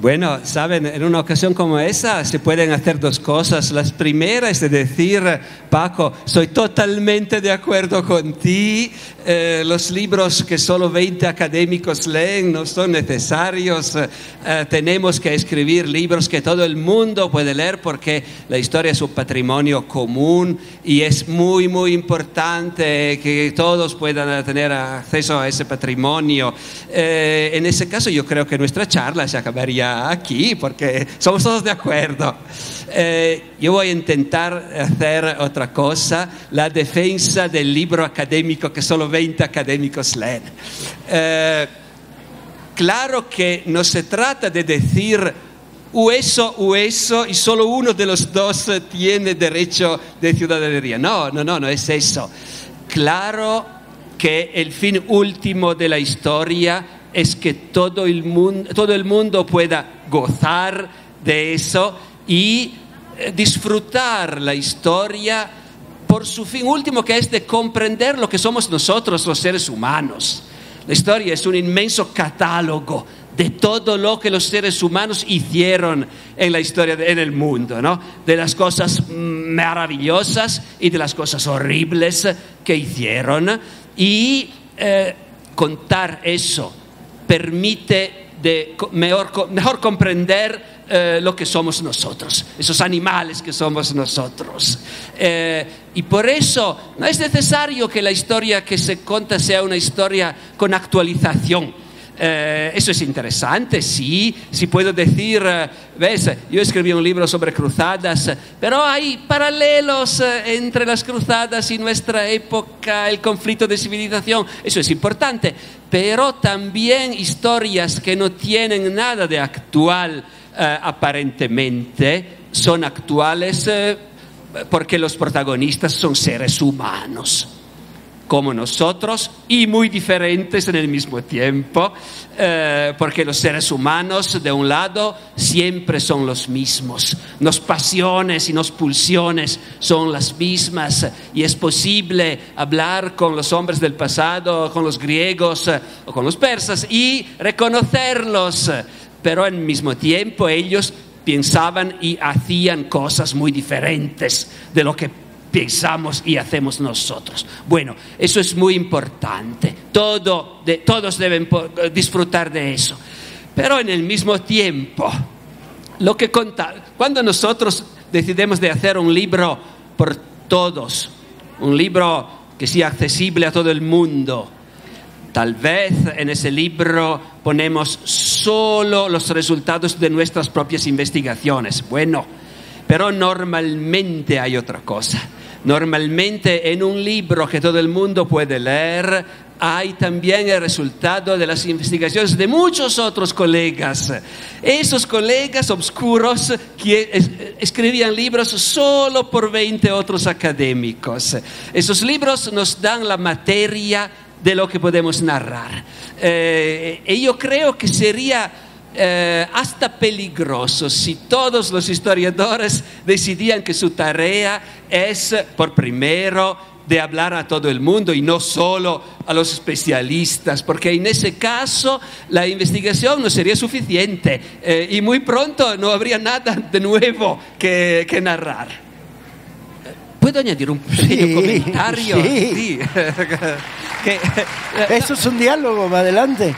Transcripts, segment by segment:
Bueno, saben, en una ocasión como esa se pueden hacer dos cosas. Las primeras es decir, Paco, soy totalmente de acuerdo con ti, eh, los libros que solo 20 académicos leen no son necesarios, eh, tenemos que escribir libros que todo el mundo puede leer porque la historia es un patrimonio común y es muy, muy importante que todos puedan tener acceso a ese patrimonio. Eh, en ese caso yo creo que nuestra charla se acabaría aquí porque somos todos de acuerdo. Eh, yo voy a intentar hacer otra cosa, la defensa del libro académico que solo 20 académicos leen. Eh, claro que no se trata de decir o eso y solo uno de los dos tiene derecho de ciudadanía. No, no, no, no es eso. Claro que el fin último de la historia es que todo el mundo, todo el mundo pueda gozar de eso y eh, disfrutar la historia por su fin último, que es de comprender lo que somos nosotros los seres humanos. La historia es un inmenso catálogo de todo lo que los seres humanos hicieron en la historia, en el mundo, ¿no? De las cosas maravillosas y de las cosas horribles que hicieron. Y eh, contar eso permite de mejor, mejor comprender eh, lo que somos nosotros, esos animales que somos nosotros. Eh, y por eso no es necesario que la historia que se cuenta sea una historia con actualización. Eh, eso es interesante, sí, sí puedo decir, eh, ves, yo escribí un libro sobre cruzadas, pero hay paralelos eh, entre las cruzadas y nuestra época, el conflicto de civilización, eso es importante, pero también historias que no tienen nada de actual aparentemente, son actuales porque los protagonistas son seres humanos como nosotros y muy diferentes en el mismo tiempo, eh, porque los seres humanos, de un lado, siempre son los mismos, las pasiones y las pulsiones son las mismas y es posible hablar con los hombres del pasado, con los griegos eh, o con los persas y reconocerlos, pero al mismo tiempo ellos pensaban y hacían cosas muy diferentes de lo que pensamos y hacemos nosotros. Bueno, eso es muy importante. Todo, de, todos deben disfrutar de eso. Pero en el mismo tiempo, lo que conta, cuando nosotros decidimos de hacer un libro por todos, un libro que sea accesible a todo el mundo, Tal vez en ese libro ponemos solo los resultados de nuestras propias investigaciones. Bueno, pero normalmente hay otra cosa. Normalmente en un libro que todo el mundo puede leer hay también el resultado de las investigaciones de muchos otros colegas. Esos colegas obscuros que escribían libros solo por 20 otros académicos. Esos libros nos dan la materia de lo que podemos narrar. Eh, y yo creo que sería eh, hasta peligroso si todos los historiadores decidían que su tarea es, por primero, de hablar a todo el mundo y no solo a los especialistas, porque en ese caso la investigación no sería suficiente eh, y muy pronto no habría nada de nuevo que, narrar. ¿Puedo añadir un pequeño comentario? Sí. Eso es un diálogo, adelante.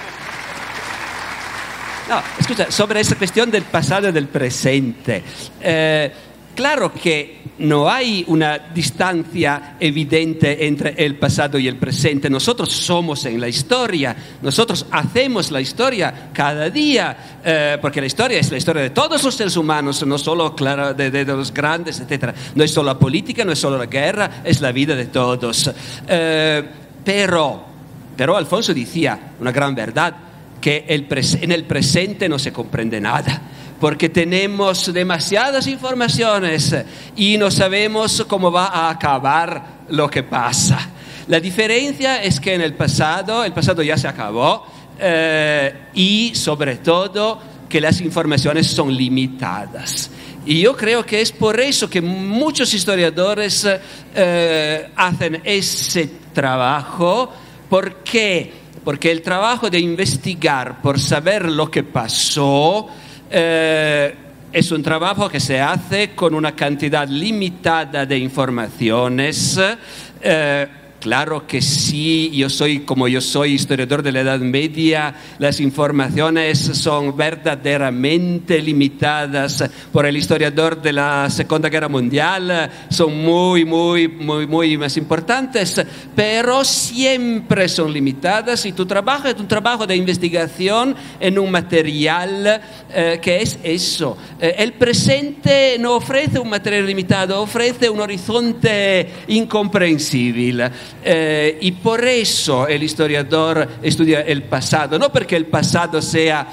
No, escucha, sobre esa cuestión del pasado y del presente. Eh, claro que no hay una distancia evidente entre el pasado y el presente. Nosotros somos en la historia, nosotros hacemos la historia cada día, eh, porque la historia es la historia de todos los seres humanos, no solo claro, de, los grandes, etc. No es solo la política, no es solo la guerra, es la vida de todos. Eh, pero, pero Alfonso decía una gran verdad que el en el presente no se comprende nada, porque tenemos demasiadas informaciones y no sabemos cómo va a acabar lo que pasa. La diferencia es que en el pasado, el pasado ya se acabó eh, y sobre todo que las informaciones son limitadas. Y yo creo que es por eso que muchos historiadores eh, hacen ese trabajo, porque porque el trabajo de investigar por saber lo que pasó eh, es un trabajo que se hace con una cantidad limitada de informaciones. Eh, Claro que sí, yo soy, como yo soy historiador de la Edad Media, las informaciones son verdaderamente limitadas por el historiador de la Segunda Guerra Mundial, son muy, muy, muy, muy más importantes, pero siempre son limitadas y tu trabajo es un trabajo de investigación en un material eh, que es eso. Eh, el presente no ofrece un material limitado, ofrece un horizonte incomprensible. Eh, y por eso el historiador estudia el pasado, no porque el pasado sea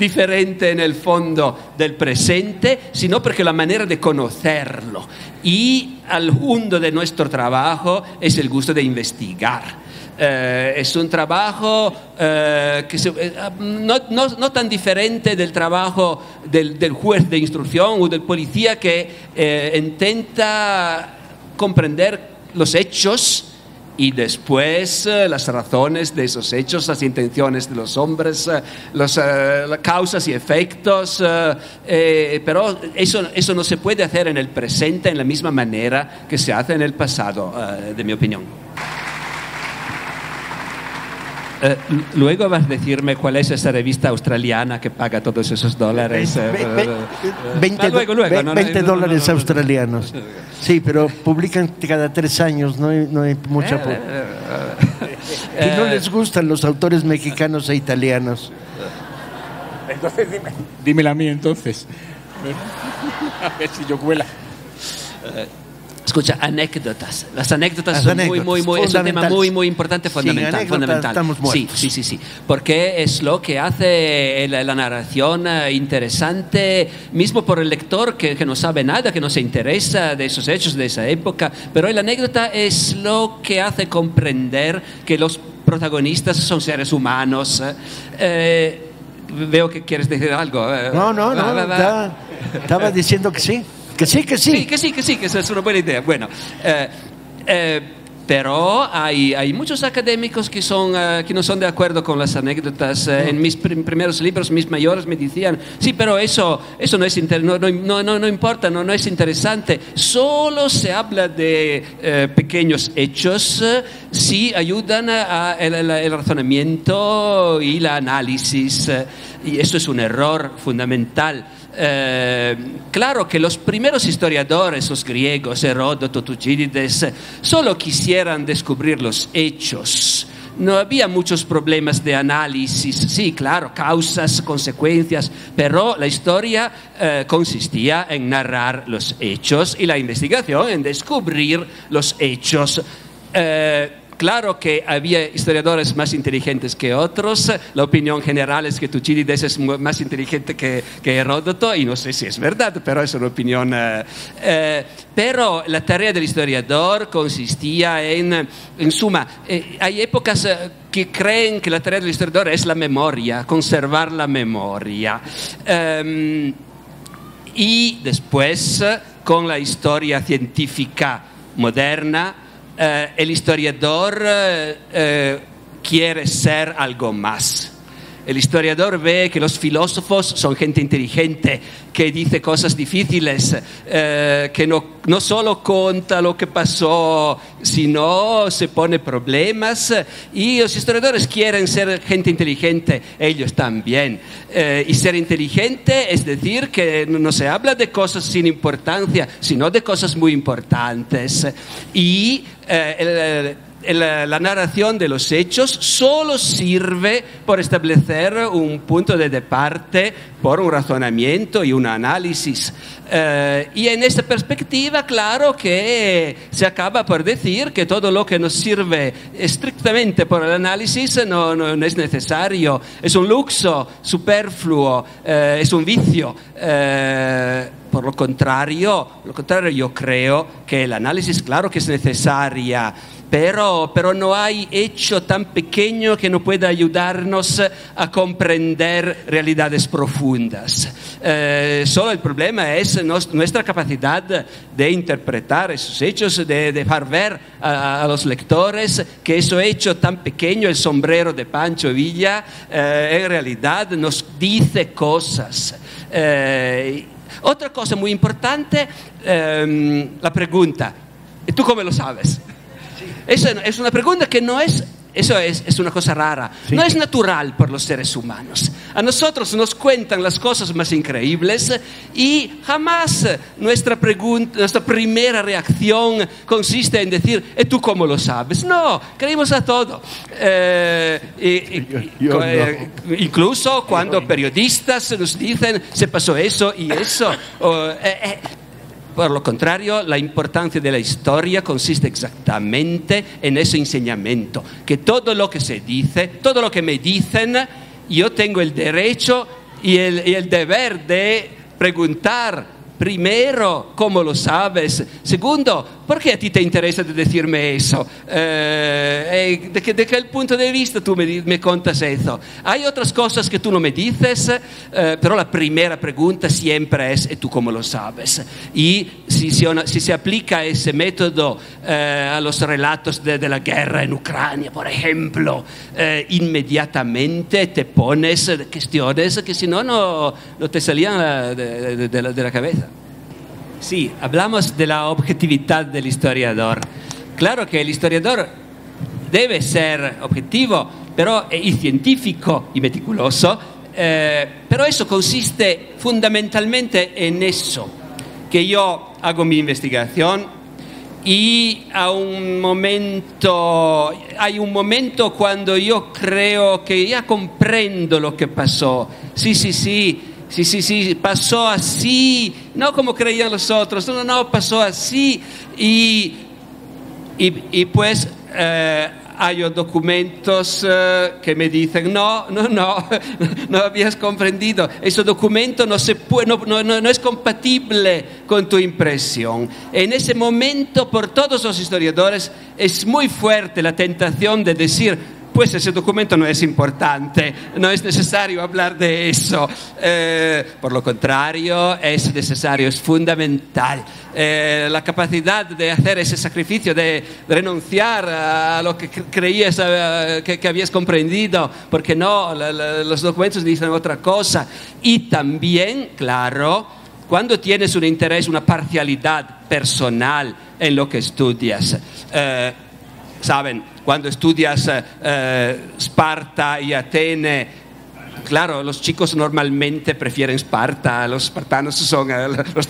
diferente en el fondo del presente, sino porque la manera de conocerlo. Y al fondo de nuestro trabajo es el gusto de investigar. Eh, es un trabajo eh, que eh, no, no, no, tan diferente del trabajo del, del, juez de instrucción o del policía que eh, intenta comprender los hechos y después eh, las razones de esos hechos, las intenciones de los hombres, eh, los, eh, las causas y efectos, pero eso, eso no se puede hacer en el presente en la misma manera que se hace en el pasado, de mi opinión. Eh, luego vas a decirme cuál es esa revista australiana que paga todos esos dólares. 20, eh, luego, luego, 20 no, dólares no, australianos. Sí, pero publican cada tres años, no hay, no hay mucha... Eh, y no les gustan los autores mexicanos e italianos. Entonces dime, dímela a mí entonces. A ver si yo cuela. Escucha, anécdotas. Las anécdotas Las son anécdotas, muy, muy, muy, es un tema muy, muy importante, fundamental. Fundamental. Estamos sí, sí, sí, sí. Porque es lo que hace la, la narración uh, interesante, mismo por el lector que, que, no sabe nada, que no se interesa de esos hechos de esa época. Pero la anécdota es lo que hace comprender que los protagonistas son seres humanos. Eh, veo que quieres decir algo. No, no, no. Va, va, va. Estaba diciendo que sí. Que sí, que sí. Sí, que sí, que sí, que es una buena idea. Bueno, eh, eh, pero hay, hay, muchos académicos que, son, uh, que no son de acuerdo con las anécdotas. Uh, en mis prim primeros libros, mis mayores me decían, sí, pero eso, eso no, es no, no, no, no, importa, no, no es interesante. Solo se habla de uh, pequeños hechos si ayudan al el razonamiento y el análisis. y esto es un error fundamental. Eh, claro que los primeros historiadores, los griegos, Heródoto, Tucídides, solo quisieran descubrir los hechos. No había muchos problemas de análisis, sí, claro, causas, consecuencias, pero la historia eh, consistía en narrar los hechos y la investigación en descubrir los hechos. Eh, Claro que había historiadores más inteligentes que otros. La opinión general es que Tucídides es más inteligente que, que Heródoto y no sé si es verdad, pero es una opinión. Eh, eh, pero la tarea del historiador consistía en, en suma, eh, hay épocas que creen que la tarea del historiador es la memoria, conservar la memoria. Um, y después, con la historia científica moderna, eh, el historiador eh, quiere ser algo más. El historiador ve que los filósofos son gente inteligente, que dice cosas difíciles, eh, que no, no solo cuenta lo que pasó, sino se pone problemas. Y los historiadores quieren ser gente inteligente, ellos también. Eh, y ser inteligente es decir que no se habla de cosas sin importancia, sino de cosas muy importantes. Y eh, la narración de los hechos solo sirve por establecer un punto de parte por un razonamiento y un análisis. Eh, y en esta perspectiva, claro que se acaba por decir que todo lo que nos sirve estrictamente por el análisis no, no, es necesario, es un luxo superfluo, eh, es un vicio. Eh, por lo contrario, lo contrario, yo creo que el análisis, claro que es necesaria pero, pero no hay hecho tan pequeño que no pueda ayudarnos a comprender realidades profundas. Eh, solo el problema es nuestra capacidad de interpretar esos hechos, de dejar ver a, los lectores que ese hecho tan pequeño, el sombrero de Pancho Villa, eh, en realidad nos dice cosas. Eh, otra cosa muy importante, la pregunta, ¿tú cómo lo sabes? Esa es una pregunta que no es, eso es, es una cosa rara, no es natural por los seres humanos. A nosotros nos cuentan las cosas más increíbles y jamás nuestra, pregunta, nuestra primera reacción consiste en decir, ¿y tú cómo lo sabes? No, creímos a todo. Eh, eh, incluso cuando periodistas nos dicen, se pasó eso y eso. Eh, por lo contrario, la importancia de la historia consiste exactamente en ese enseñamiento, que todo lo que se dice, todo lo que me dicen, yo tengo el derecho y el, deber de preguntar Primero, ¿cómo lo sabes? Segundo, ¿por qué a ti te interesa decirme eso? Eh, eh, ¿de, ¿de, punto de vista tú me, me contas eso? Hay otras cosas que tú no me dices, eh, pero la primera pregunta siempre es ¿y tú cómo lo sabes? Y si, si, se aplica ese método a los relatos de, la guerra en Ucrania, por ejemplo, inmediatamente te pones cuestiones que si no, no, no te salían de, de, de la cabeza. Sí, hablamos de la objetividad del historiador. Claro que el historiador debe ser objetivo pero, eh, y científico y meticuloso, eh, pero eso consiste fundamentalmente en eso, que yo hago mi investigación y a un momento, hay un momento cuando yo creo que ya comprendo lo que pasó. Sí, sí, sí, Sí, sí, sí, pasó así, no como creían los otros, no, no, pasó así. Y, y, pues eh, hay documentos eh, que me dicen, no, no, no, no habías comprendido, ese documento no, se puede, no, no, no es compatible con tu impresión. En ese momento, por todos los historiadores, es muy fuerte la tentación de decir, pues ese documento no es importante, no es necesario hablar de eso. Eh, por lo contrario, es necesario, es fundamental. Eh, la capacidad de hacer ese sacrificio, de, renunciar a lo que creías eh, que, habías comprendido, porque no, los documentos dicen otra cosa. Y también, claro, cuando tienes un interés, una parcialidad personal en lo que estudias. Saben, cuando estudias eh, eh, Esparta y Atene, claro, los chicos normalmente prefieren Esparta, los espartanos son eh, los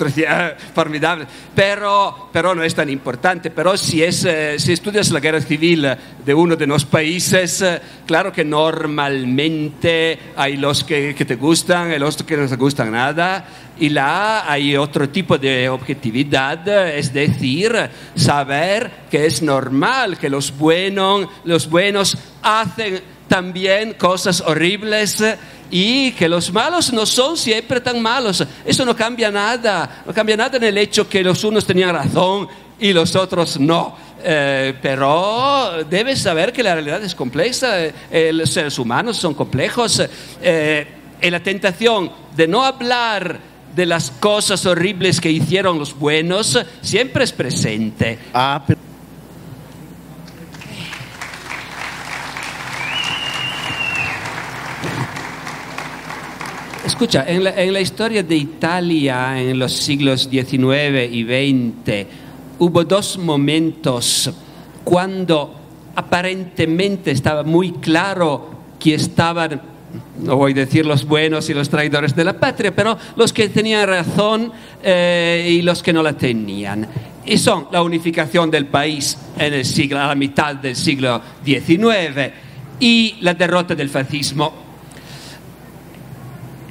formidables, pero, pero no es tan importante. Pero si, es, si estudias la guerra civil de uno de los países, claro que normalmente hay los que, te gustan y los que no te gustan nada. Y la hay otro tipo de objetividad, es decir, saber que es normal que los buenos, los buenos hacen también cosas horribles y que los malos no son siempre tan malos. Eso no cambia nada, no cambia nada en el hecho que los unos tenían razón y los otros no. Eh, pero debes saber que la realidad es compleja, eh, los seres humanos son complejos. Eh, la tentación de no hablar de las cosas horribles que hicieron los buenos siempre es presente. Ah, pero... escucha, en la, historia de Italia en los siglos XIX y XX hubo dos momentos cuando aparentemente estaba muy claro que estaban, no voy a decir los buenos y los traidores de la patria, pero los que tenían razón eh, y los que no la tenían. Y son la unificación del país en el siglo, a la mitad del siglo XIX y la derrota del fascismo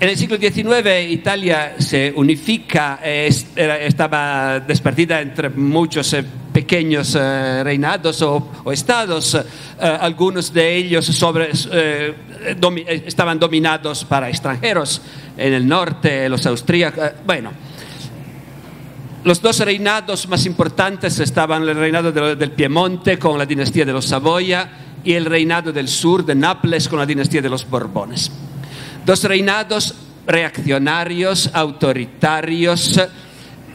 en el siglo XIX Italia se unifica, estaba despartida entre muchos eh, pequeños eh, reinados o, estados, eh, algunos de ellos estaban dominados para extranjeros, en el norte los austríacos, bueno. Los dos reinados más importantes estaban el reinado del Piemonte con la dinastía de los Saboya y el reinado del sur de Nápoles con la dinastía de los Borbones. Dos reinados reaccionarios, autoritarios,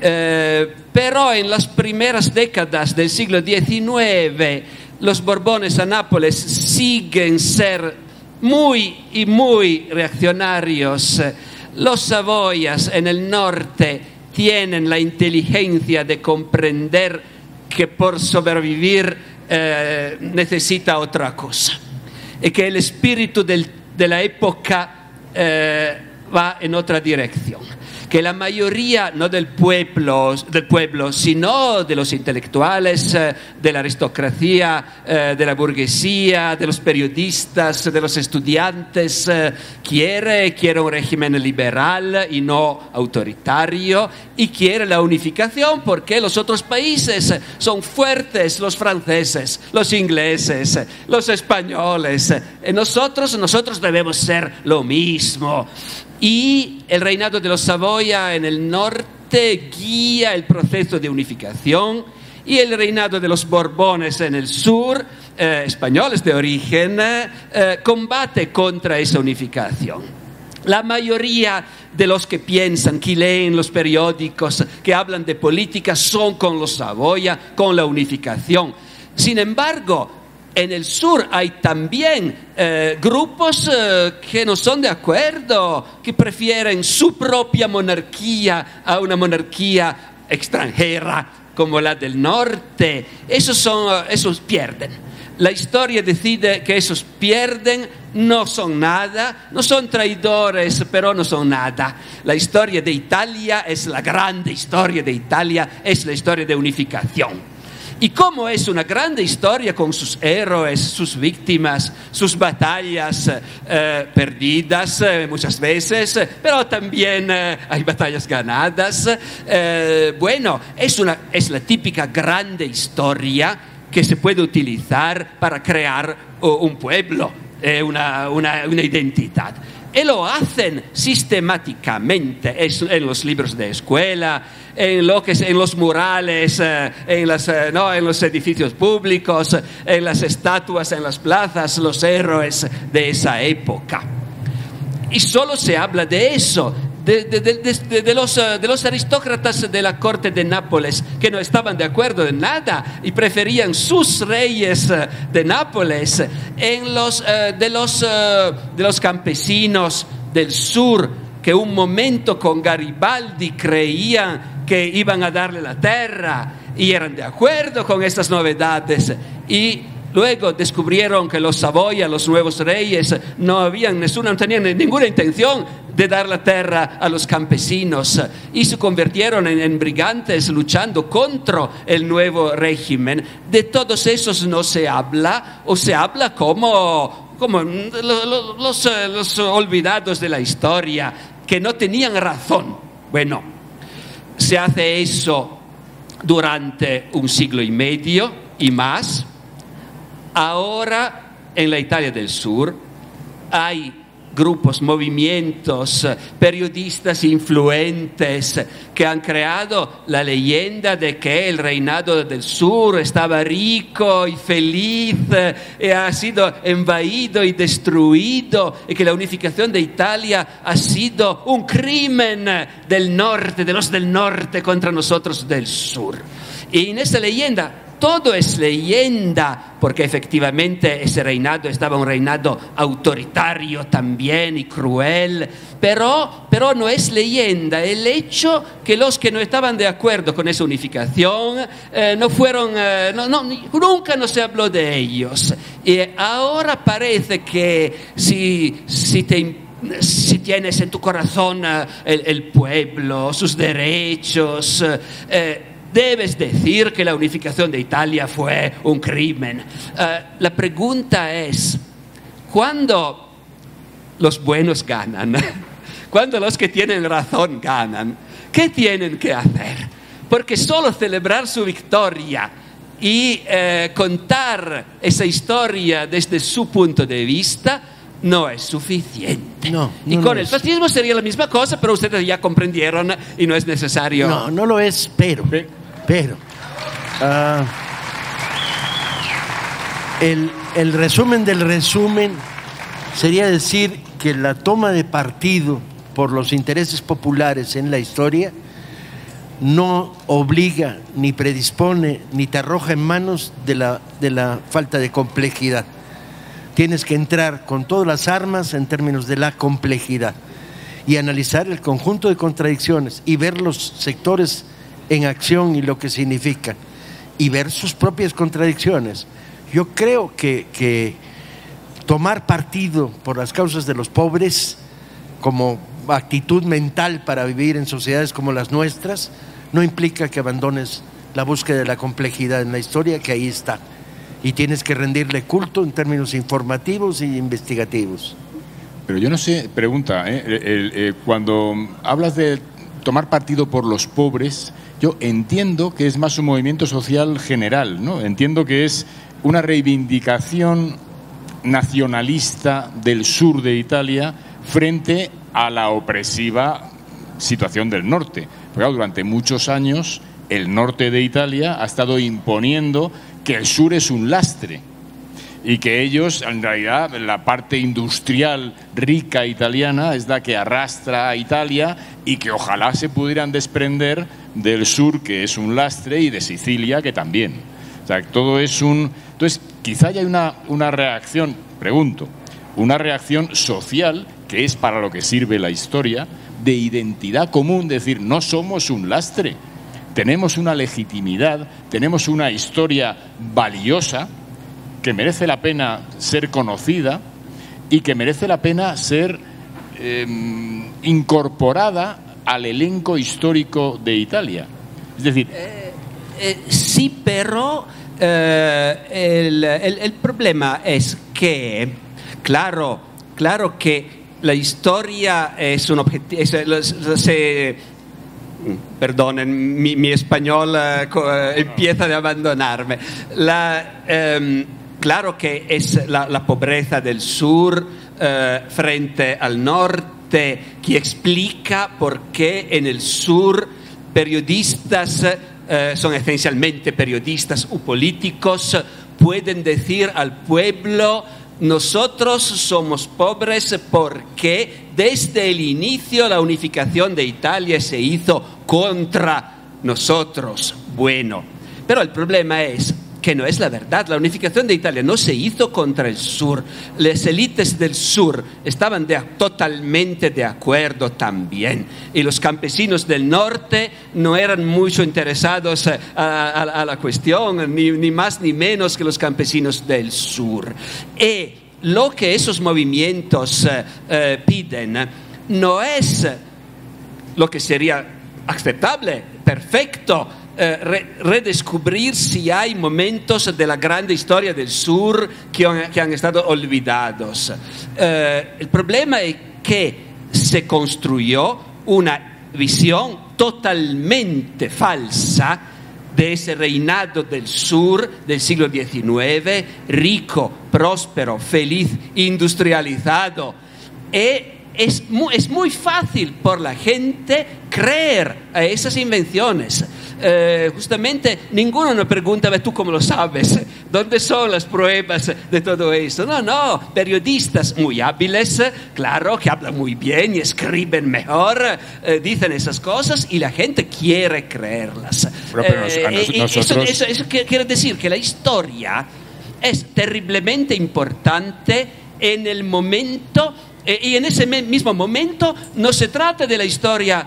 eh, pero en las primeras décadas del siglo XIX los Borbones a Nápoles siguen ser muy y muy reaccionarios. Los Saboyas en el norte tienen la inteligencia de comprender que por sobrevivir eh, necesita otra cosa y que el espíritu de la época eh, va en otra dirección. Que la mayoría, no del pueblo, del pueblo sino de los intelectuales, eh, de la aristocracia, eh, de la burguesía, de los periodistas, de los estudiantes, quiere, quiere un régimen liberal y no autoritario y quiere la unificación porque los otros países son fuertes, los franceses, los ingleses, los españoles. Nosotros, nosotros debemos ser lo mismo. Y el reinado de los Saboya en el norte guía el proceso de unificación y el reinado de los Borbones en el sur, eh, españoles de origen, eh, combate contra esa unificación. La mayoría de los que piensan, que leen los periódicos, que hablan de política, son con los Saboya, con la unificación. Sin embargo, en el sur hay también eh, grupos eh, que no son de acuerdo, que prefieren su propia monarquía a una monarquía extranjera como la del norte. Esos, son, esos pierden. La historia decide que esos pierden, no son nada, no son traidores, pero no son nada. La historia de Italia es la grande historia de Italia, es la historia de unificación. Y como es una grande historia con sus héroes, sus víctimas, sus batallas eh, perdidas eh, muchas veces, pero también eh, hay batallas ganadas. bueno, es, una, es la típica grande historia que se puede utilizar para crear un pueblo, una, una identidad. Y lo hacen sistemáticamente en los libros de escuela, en, los murales, eh, eh, en los edificios públicos, en las estatuas, en las plazas, los héroes de esa época. Y solo se habla de eso, de, los, eh, de, los, aristócratas de la corte de Nápoles que no estaban de acuerdo en nada y preferían sus reyes eh, de Nápoles, en los, eh, de, los, de los campesinos del sur que un momento con Garibaldi creían que iban a darle la tierra y eran de acuerdo con estas novedades y Luego descubrieron que los Saboya, los nuevos reyes, no habían no tenían ninguna intención de dar la tierra a los campesinos y se convirtieron en, brigantes luchando contra el nuevo régimen. De todos esos no se habla o se habla como, como los, los olvidados de la historia, que no tenían razón. Bueno, se hace eso durante un siglo y medio y más Ahora en la Italia del Sur hay grupos, movimientos, periodistas influentes que han creado la leyenda de que el reinado del sur estaba rico y feliz y ha sido invadido y destruido y que la unificación de Italia ha sido un crimen del norte, de los del norte contra nosotros del sur. Y en esa leyenda todo es leyenda, porque efectivamente ese reinado estaba un reinado autoritario también y cruel, pero, pero no es leyenda el hecho que los que no estaban de acuerdo con esa unificación eh, no fueron, eh, nunca no se habló de ellos. Y ahora parece que si, si te si tienes en tu corazón eh, el, pueblo, sus derechos, debes decir que la unificación de Italia fue un crimen. Eh, la pregunta es, ¿cuándo los buenos ganan? cuando los que tienen razón ganan? ¿Qué tienen que hacer? Porque solo celebrar su victoria y contar esa historia desde su punto de vista no es suficiente. No, y con el fascismo sería la misma cosa, pero ustedes ya comprendieron y no es necesario. No, no lo es, pero, pero. Ah, el, el resumen del resumen sería decir que la toma de partido por los intereses populares en la historia no obliga, ni predispone, ni te arroja en manos de la, de la falta de complejidad tienes que entrar con todas las armas en términos de la complejidad y analizar el conjunto de contradicciones y ver los sectores en acción y lo que significan y ver sus propias contradicciones. Yo creo que, que tomar partido por las causas de los pobres como actitud mental para vivir en sociedades como las nuestras no implica que abandones la búsqueda de la complejidad en la historia que ahí está y tienes que rendirle culto en términos informativos e investigativos. Pero yo no sé, pregunta, ¿eh? Eh, cuando hablas de tomar partido por los pobres, yo entiendo que es más un movimiento social general, ¿no? Entiendo que es una reivindicación nacionalista del sur de Italia frente a la opresiva situación del norte. Porque durante muchos años el norte de Italia ha estado imponiendo que el sur es un lastre y que ellos, en realidad, la parte industrial rica italiana es la que arrastra a Italia y que ojalá se pudieran desprender del sur, que es un lastre, y de Sicilia, que también. O sea, todo es un... Entonces, quizá haya una, una reacción, pregunto, una reacción social, que es para lo que sirve la historia, de identidad común, decir, no somos un lastre, tenemos una legitimidad, tenemos una historia valiosa que merece la pena ser conocida y que merece la pena ser em, incorporada al elenco histórico de Italia. Es decir... Eh, eh, sí, pero eh, el, problema es que, claro, claro que la historia es un objetivo, perdonen, mi, español eh, eh, empieza a abandonarme. Em, claro que es la, pobreza del sur eh, frente al norte que explica por qué en el sur periodistas son esencialmente periodistas o políticos, pueden decir al pueblo nosotros somos pobres porque desde el inicio la unificación de Italia se hizo contra nosotros. Bueno, pero el problema es que no es la verdad. La unificación de Italia no se hizo contra el sur. Las élites del sur estaban totalmente de acuerdo también. Y los campesinos del norte no eran mucho interesados eh, a, la cuestión, ni, más ni menos que los campesinos del sur. Y lo que esos movimientos eh, eh, piden no es lo que sería aceptable, perfecto, eh, redescubrir si hay momentos de la grande historia del sur que han, estado olvidados. Eh, el problema es que se construyó una visión totalmente falsa de ese reinado del sur del siglo XIX, rico, próspero, feliz, industrializado. Y es muy, es muy fácil por la gente creer a esas invenciones. Eh, justamente ninguno nos pregunta, ¿tú cómo lo sabes? ¿Dónde son las pruebas de todo esto? No, no, periodistas muy hábiles, claro, que hablan muy bien y escriben mejor, eh, dicen esas cosas y la gente quiere creerlas. eso quiere decir que la historia es terriblemente importante en el momento eh, y en ese mismo momento no se trata de la historia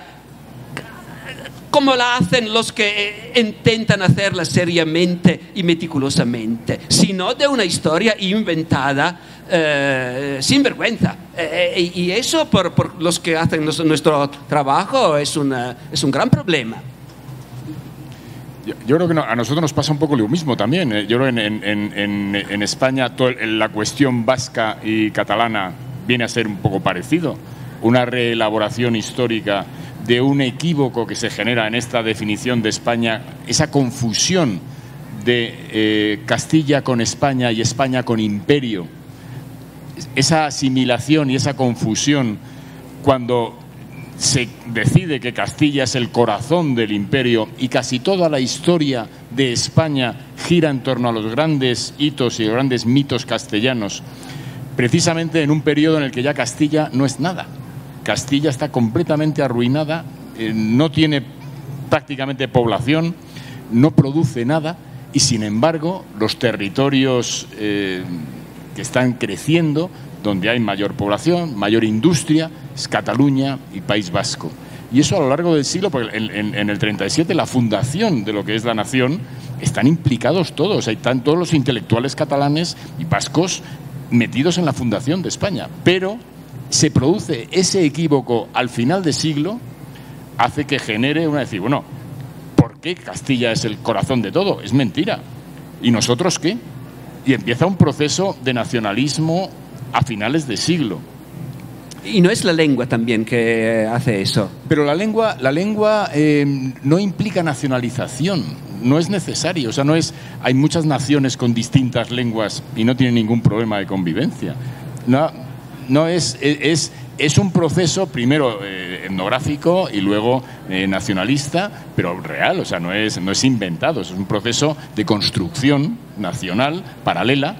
como la hacen los que eh, intentan hacerla seriamente y meticulosamente, sino de una historia inventada eh, sin vergüenza. y eso por, los que hacen nuestro trabajo es, es un gran problema. Yo, creo que a nosotros nos pasa un poco lo mismo también. Yo creo que en, España la cuestión vasca y catalana viene a ser un poco parecido. Una reelaboración histórica de un equívoco que se genera en esta definición de España, esa confusión de eh, Castilla con España y España con imperio, esa asimilación y esa confusión cuando se decide que Castilla es el corazón del imperio y casi toda la historia de España gira en torno a los grandes hitos y los grandes mitos castellanos, precisamente en un periodo en el que ya Castilla no es nada. Castilla está completamente arruinada, eh, no tiene prácticamente población, no produce nada y sin embargo los territorios eh, que están creciendo, donde hay mayor población, mayor industria, es Cataluña y País Vasco. Y eso a lo largo del siglo, porque en, el 37 la fundación de lo que es la nación, están implicados todos, están todos los intelectuales catalanes y vascos metidos en la fundación de España. Pero se produce ese equívoco al final del siglo, hace que genere una decir, bueno, ¿por qué Castilla es el corazón de todo? Es mentira. ¿Y nosotros qué? Y empieza un proceso de nacionalismo a finales de siglo. Y no es la lengua también que hace eso. Pero la lengua, la lengua eh, no implica nacionalización, no es necesario. O sea, no es. Hay muchas naciones con distintas lenguas y no tienen ningún problema de convivencia. No, no es, es, es un proceso primero eh, etnográfico y luego eh, nacionalista, pero real, o sea, no es, no es inventado, es un proceso de construcción nacional paralela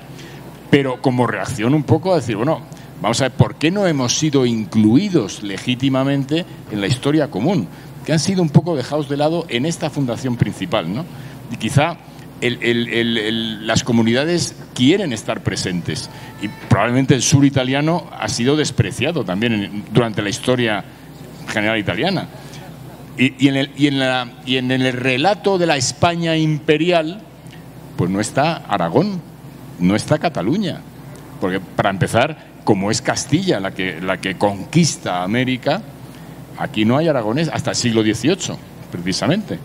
pero como reacción un poco a decir, bueno, vamos a ver, ¿por qué no hemos sido incluidos legítimamente en la historia común? Que han sido un poco dejados de lado en esta fundación principal, ¿no? Y quizá las comunidades quieren estar presentes y probablemente el sur italiano ha sido despreciado también durante la historia general italiana. Y, en el, y, en la, y en el relato de la España imperial, pues no está Aragón, no está Cataluña. Porque para empezar, como es Castilla la que, la que conquista América, aquí no hay aragonés hasta el siglo XVIII, precisamente.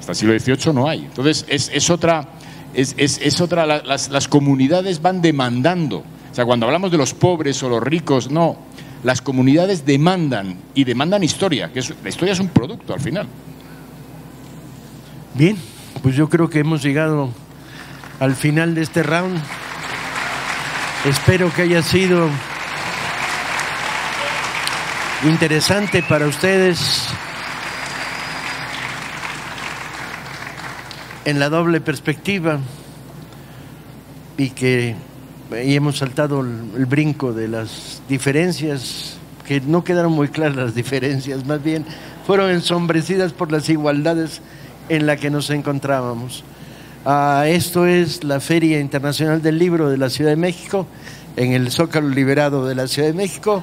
Hasta el siglo XVIII no hay. Entonces, es, otra, es, otra las, las, comunidades van demandando. O sea, cuando hablamos de los pobres o los ricos, no. Las comunidades demandan y demandan historia, la historia es un producto al final. Bien, pues yo creo que hemos llegado al final de este round. Espero que haya sido interesante para ustedes en la doble perspectiva y que y hemos saltado el, brinco de las diferencias, que no quedaron muy claras las diferencias, más bien fueron ensombrecidas por las igualdades en las que nos encontrábamos. Ah, esto es la Feria Internacional del Libro de la Ciudad de México, en el Zócalo Liberado de la Ciudad de México.